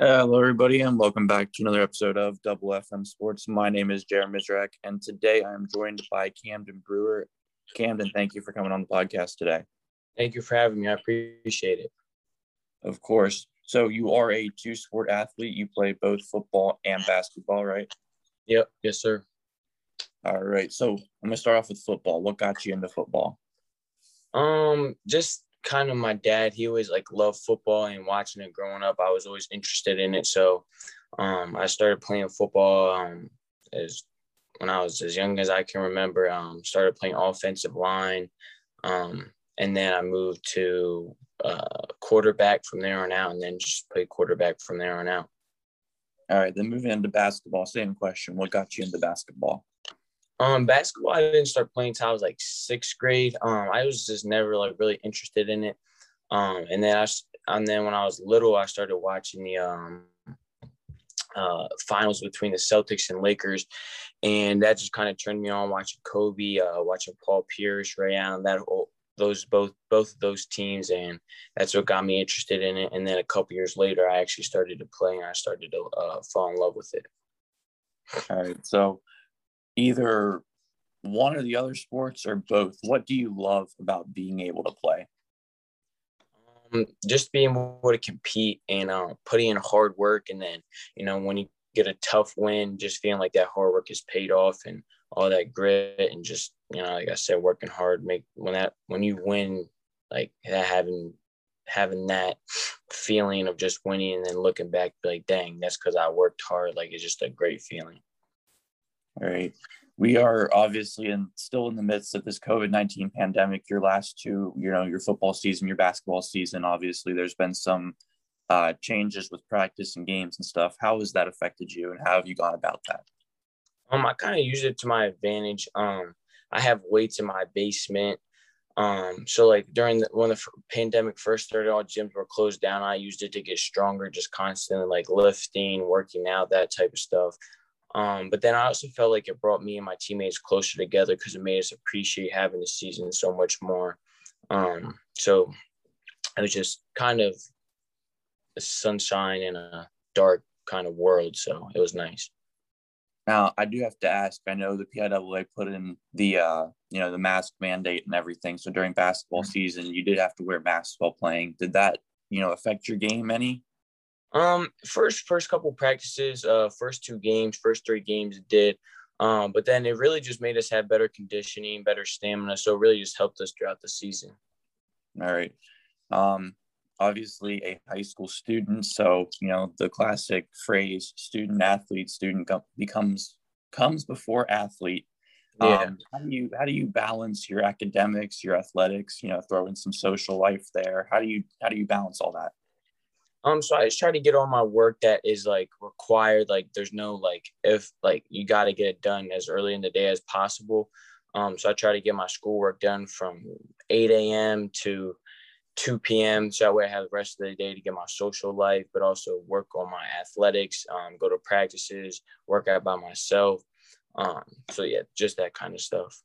Hello, everybody, and welcome back to another episode of Double FM Sports. My name is Jared Mizrak, and today I'm joined by Camden Brewer. Camden, thank you for coming on the podcast today. Thank you for having me. I appreciate it. Of course. So, you are a two sport athlete. You play both football and basketball, right? Yep. Yes, sir. All right. So, I'm going to start off with football. What got you into football? Um, just kind of my dad. He always like loved football and watching it growing up. I was always interested in it. So, um, I started playing football um, as when I was as young as I can remember. Um, started playing offensive line, um, and then I moved to uh, quarterback from there on out, and then just played quarterback from there on out. All right, then moving into basketball. Same question. What got you into basketball? Um, basketball, I didn't start playing until I was like sixth grade. Um, I was just never like really interested in it. Um, and then I, and then when I was little, I started watching the um, uh, finals between the Celtics and Lakers, and that just kind of turned me on watching Kobe, uh, watching Paul Pierce, Ray Allen, that whole, those both both of those teams, and that's what got me interested in it. And then a couple years later, I actually started to play, and I started to uh, fall in love with it. All right, so either one or the other sports or both? What do you love about being able to play? Um, just being able to compete and uh, putting in hard work, and then you know when you get a tough win, just feeling like that hard work is paid off, and all that grit, and just you know, like I said, working hard. Make when that when you win, like that having having that feeling of just winning and then looking back like dang that's because i worked hard like it's just a great feeling all right. We are obviously in still in the midst of this COVID 19 pandemic. Your last two, you know, your football season, your basketball season, obviously, there's been some uh, changes with practice and games and stuff. How has that affected you and how have you gone about that? Um, I kind of use it to my advantage. Um, I have weights in my basement. Um, so like during the, when the pandemic first started, all gyms were closed down. I used it to get stronger, just constantly like lifting, working out, that type of stuff. Um, but then I also felt like it brought me and my teammates closer together because it made us appreciate having the season so much more. Um, so it was just kind of a sunshine in a dark kind of world. So it was nice. Now I do have to ask. I know the PIAA put in the uh, you know the mask mandate and everything. So during basketball mm-hmm. season, you did have to wear masks while playing. Did that you know affect your game any? Um, first first couple practices, uh, first two games, first three games did. Um, but then it really just made us have better conditioning, better stamina. So it really just helped us throughout the season. All right. Um, obviously a high school student, so you know the classic phrase "student athlete," student becomes comes before athlete. Yeah. Um, how do you how do you balance your academics, your athletics? You know, throw in some social life there. How do you how do you balance all that? Um, so I just try to get all my work that is like required. Like there's no like if like you got to get it done as early in the day as possible. Um, so I try to get my schoolwork done from 8 a.m. to 2 p.m. So that way I have the rest of the day to get my social life, but also work on my athletics, um, go to practices, work out by myself. Um, so yeah, just that kind of stuff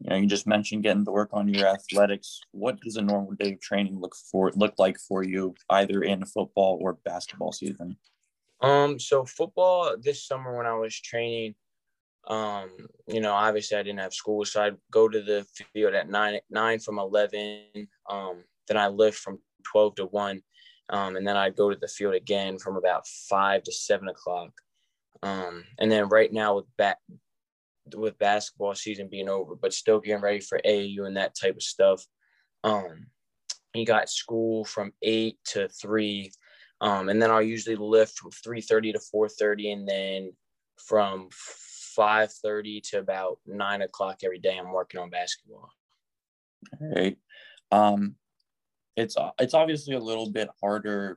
you know you just mentioned getting to work on your athletics. What does a normal day of training look for look like for you either in football or basketball season? Um so football this summer when i was training um you know obviously i didn't have school so i'd go to the field at 9 9 from 11 um then i lift from 12 to 1 um and then i'd go to the field again from about 5 to 7 o'clock um and then right now with back with basketball season being over, but still getting ready for AAU and that type of stuff. Um, you got school from eight to three, um, and then I'll usually lift from three thirty to four thirty, and then from five thirty to about nine o'clock every day. I'm working on basketball. All right. Um, it's it's obviously a little bit harder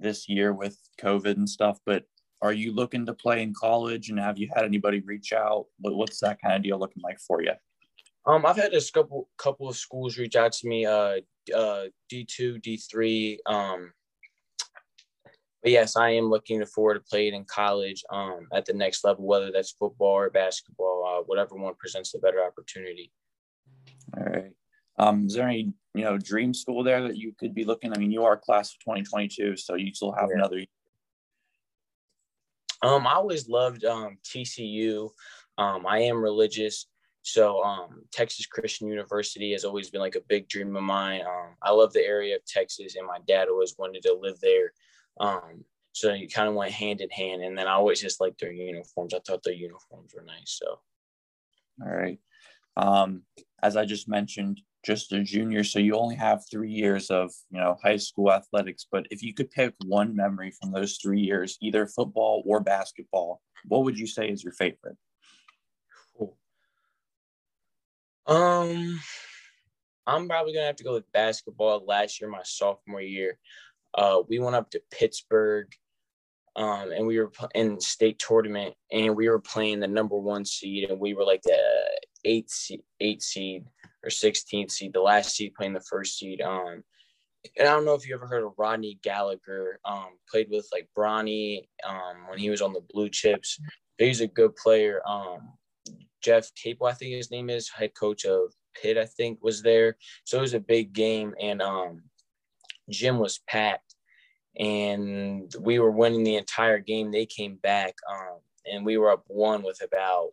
this year with COVID and stuff, but are you looking to play in college and have you had anybody reach out what, what's that kind of deal looking like for you um i've had a couple couple of schools reach out to me uh uh d2 d3 um but yes i am looking forward to playing in college um at the next level whether that's football or basketball uh, whatever one presents the better opportunity all right Um, is there any you know dream school there that you could be looking? I mean, you are class of 2022, so you still have yeah. another. Um, I always loved um, TCU. Um, I am religious, so um, Texas Christian University has always been like a big dream of mine. Um, I love the area of Texas, and my dad always wanted to live there. Um, so you kind of went hand in hand. And then I always just liked their uniforms. I thought their uniforms were nice. So, all right. Um, as I just mentioned, just a junior, so you only have three years of you know high school athletics. But if you could pick one memory from those three years, either football or basketball, what would you say is your favorite? Um, I'm probably gonna have to go with basketball. Last year, my sophomore year, uh, we went up to Pittsburgh, um, and we were in state tournament, and we were playing the number one seed, and we were like the eighth seed, eight seed or 16th seed, the last seed playing the first seed. Um, and I don't know if you ever heard of Rodney Gallagher. Um, played with like Bronny um, when he was on the Blue Chips. He's a good player. Um, Jeff Capel, I think his name is, head coach of Pitt, I think, was there. So it was a big game, and um, gym was packed, and we were winning the entire game. They came back, um, and we were up one with about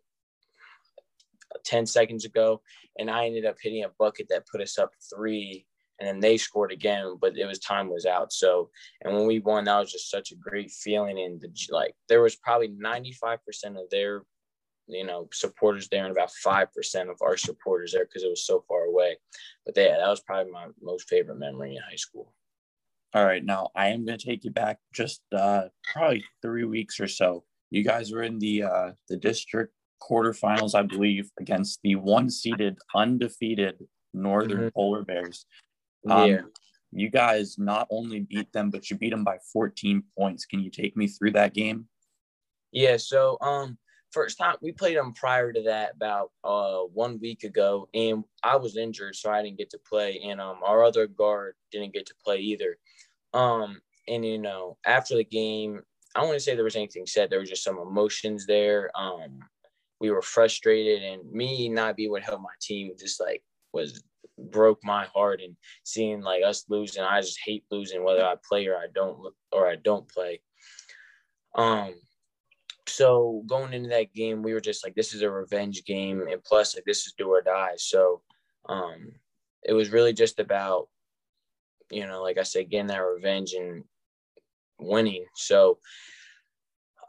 10 seconds ago, and I ended up hitting a bucket that put us up three and then they scored again, but it was time was out. So, and when we won, that was just such a great feeling. And the, like, there was probably 95% of their you know supporters there and about five percent of our supporters there because it was so far away. But yeah, that was probably my most favorite memory in high school. All right, now I am going to take you back just uh, probably three weeks or so. You guys were in the uh, the district quarterfinals, I believe, against the one-seeded, undefeated Northern mm-hmm. Polar Bears. Um, yeah. You guys not only beat them, but you beat them by 14 points. Can you take me through that game? Yeah. So, um, first time we played them prior to that about uh one week ago and i was injured so i didn't get to play and um our other guard didn't get to play either um and you know after the game i don't want to say there was anything said there was just some emotions there um we were frustrated and me not be able to help my team just like was broke my heart and seeing like us losing i just hate losing whether i play or i don't or i don't play um so going into that game, we were just like, this is a revenge game, and plus, like, this is do or die. So, um, it was really just about, you know, like I said, getting that revenge and winning. So,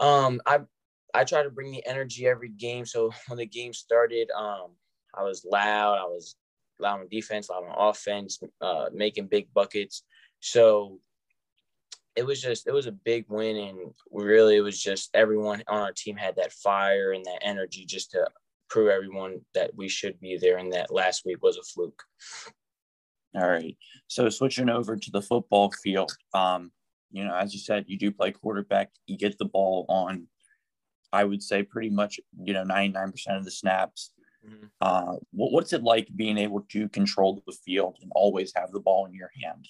um, I I try to bring the energy every game. So when the game started, um, I was loud. I was loud on defense, loud on offense, uh, making big buckets. So it was just it was a big win and really it was just everyone on our team had that fire and that energy just to prove everyone that we should be there and that last week was a fluke all right so switching over to the football field um you know as you said you do play quarterback you get the ball on i would say pretty much you know 99% of the snaps mm-hmm. uh, what, what's it like being able to control the field and always have the ball in your hand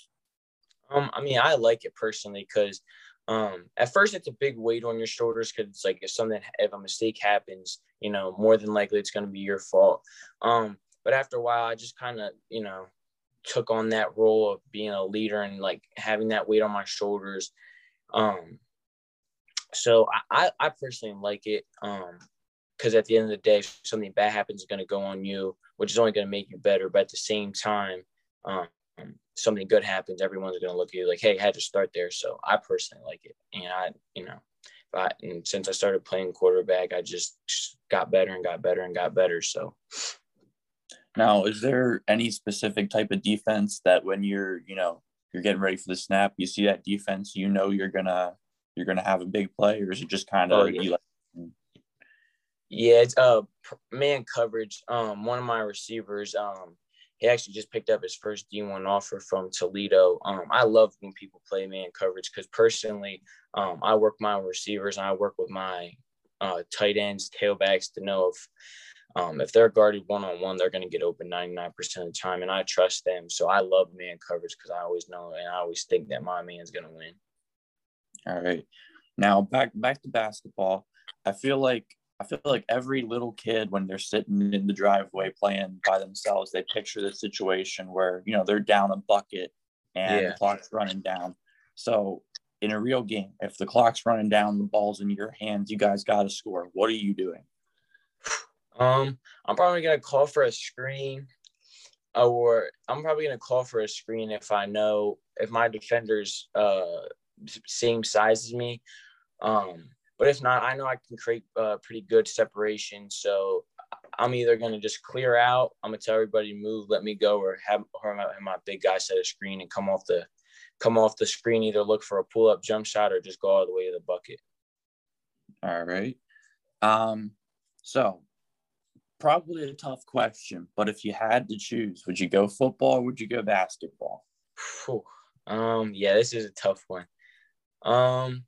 um, I mean, I like it personally because um, at first it's a big weight on your shoulders because it's like if something, if a mistake happens, you know, more than likely it's going to be your fault. Um, but after a while, I just kind of, you know, took on that role of being a leader and like having that weight on my shoulders. Um, so I, I, personally like it. Um, because at the end of the day, if something bad happens, it's going to go on you, which is only going to make you better. But at the same time, um, something good happens, everyone's going to look at you like, hey, I had to start there. So I personally like it. And I, you know, and since I started playing quarterback, I just got better and got better and got better. So now, is there any specific type of defense that when you're, you know, you're getting ready for the snap, you see that defense, you know, you're gonna you're gonna have a big play, or is it just kind of oh, yeah. like, yeah, it's uh man coverage. Um, one of my receivers, um, he actually just picked up his first D1 offer from Toledo. Um, I love when people play man coverage because personally, um, I work my receivers and I work with my uh, tight ends, tailbacks to know if um, if they're guarded one on one, they're going to get open 99% of the time. And I trust them. So I love man coverage because I always know and I always think that my man's going to win. All right. Now back back to basketball. I feel like I feel like every little kid, when they're sitting in the driveway playing by themselves, they picture the situation where, you know, they're down a bucket and yeah. the clock's running down. So, in a real game, if the clock's running down, the ball's in your hands, you guys got to score. What are you doing? Um, I'm probably gonna call for a screen, or I'm probably gonna call for a screen if I know if my defender's uh same size as me. Um, but if not, I know I can create uh, pretty good separation. So I'm either going to just clear out. I'm going to tell everybody to move, let me go, or have, or have my big guy set a screen and come off the come off the screen. Either look for a pull up jump shot or just go all the way to the bucket. All right. Um. So probably a tough question, but if you had to choose, would you go football or would you go basketball? Whew. Um. Yeah, this is a tough one. Um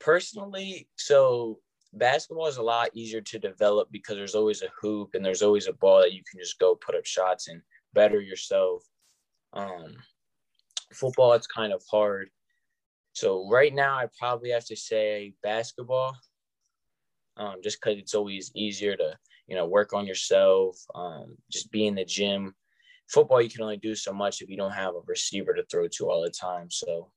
personally, so basketball is a lot easier to develop because there's always a hoop and there's always a ball that you can just go put up shots and better yourself. Um, football, it's kind of hard. So right now, I probably have to say basketball, um, just because it's always easier to you know work on yourself, um, just be in the gym. Football, you can only do so much if you don't have a receiver to throw to all the time. So,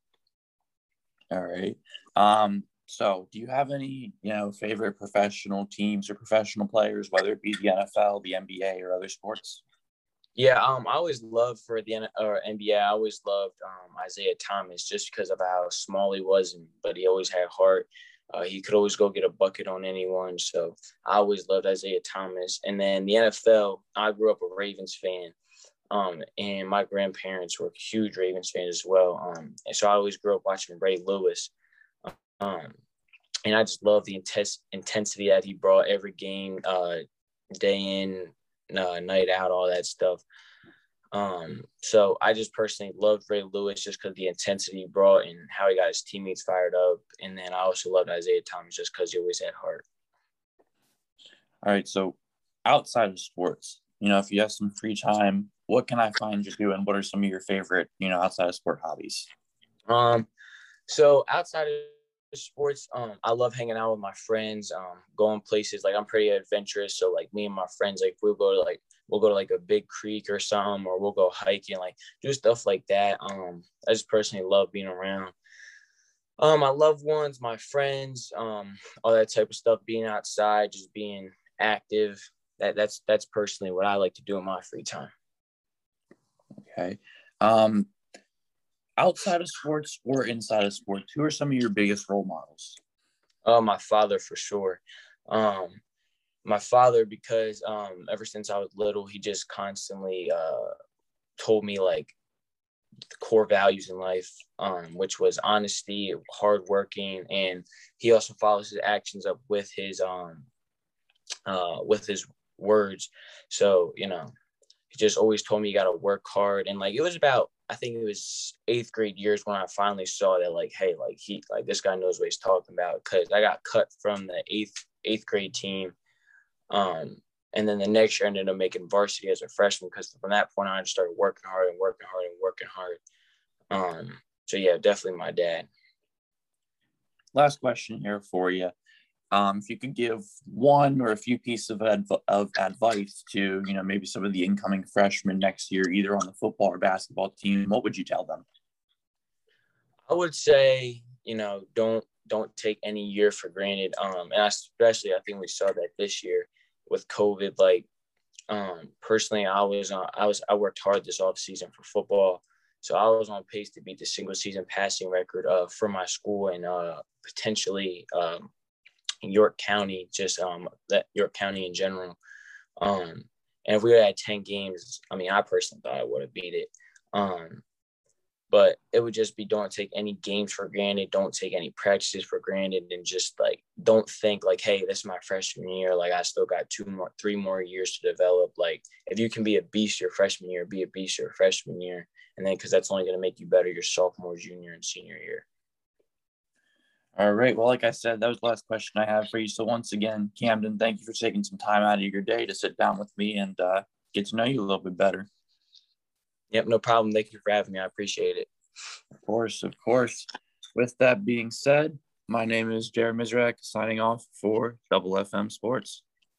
all right. Um, so, do you have any, you know, favorite professional teams or professional players, whether it be the NFL, the NBA, or other sports? Yeah, um, I always loved for the or NBA. I always loved um, Isaiah Thomas just because of how small he was, and but he always had heart. Uh, he could always go get a bucket on anyone. So I always loved Isaiah Thomas. And then the NFL, I grew up a Ravens fan. Um, and my grandparents were huge Ravens fans as well. Um, and so I always grew up watching Ray Lewis. Um, and I just love the intense intensity that he brought every game, uh, day in, uh, night out, all that stuff. Um, so I just personally loved Ray Lewis just because the intensity he brought and how he got his teammates fired up. And then I also loved Isaiah Thomas just because he always had heart. All right. So outside of sports, you know, if you have some free time, what can I find you doing? What are some of your favorite, you know, outside of sport hobbies? Um, so outside of sports. Um, I love hanging out with my friends, um, going places. Like I'm pretty adventurous, so like me and my friends, like we'll go to like we'll go to like a big creek or something, or we'll go hiking, like do stuff like that. Um, I just personally love being around. Um, my loved ones, my friends, um, all that type of stuff. Being outside, just being active. That that's that's personally what I like to do in my free time. Okay. Um, outside of sports or inside of sports, who are some of your biggest role models? Oh, my father for sure. Um, my father because um, ever since I was little, he just constantly uh, told me like the core values in life, um, which was honesty, hardworking, and he also follows his actions up with his um, uh, with his words. So you know, he just always told me you got to work hard, and like it was about I think it was eighth grade years when I finally saw that, like, hey, like he, like this guy knows what he's talking about. Cause I got cut from the eighth eighth grade team, um, and then the next year I ended up making varsity as a freshman. Because from that point on, I started working hard and working hard and working hard. Um, so yeah, definitely my dad. Last question here for you. Um, if you could give one or a few pieces of, adv- of advice to, you know, maybe some of the incoming freshmen next year, either on the football or basketball team, what would you tell them? I would say, you know, don't don't take any year for granted. Um, and especially I think we saw that this year with COVID. Like, um, personally, I was on, I was I worked hard this off season for football, so I was on pace to beat the single season passing record uh, for my school and uh, potentially um, York County, just um that York County in general. Um, and if we had 10 games, I mean, I personally thought I would have beat it. Um, but it would just be don't take any games for granted, don't take any practices for granted, and just like don't think like, hey, this is my freshman year. Like I still got two more, three more years to develop. Like if you can be a beast your freshman year, be a beast your freshman year. And then because that's only going to make you better your sophomore, junior, and senior year. All right. Well, like I said, that was the last question I have for you. So once again, Camden, thank you for taking some time out of your day to sit down with me and uh, get to know you a little bit better. Yep, no problem. Thank you for having me. I appreciate it. Of course, of course. With that being said, My name is Jared Mizrak, signing off for Double FM Sports.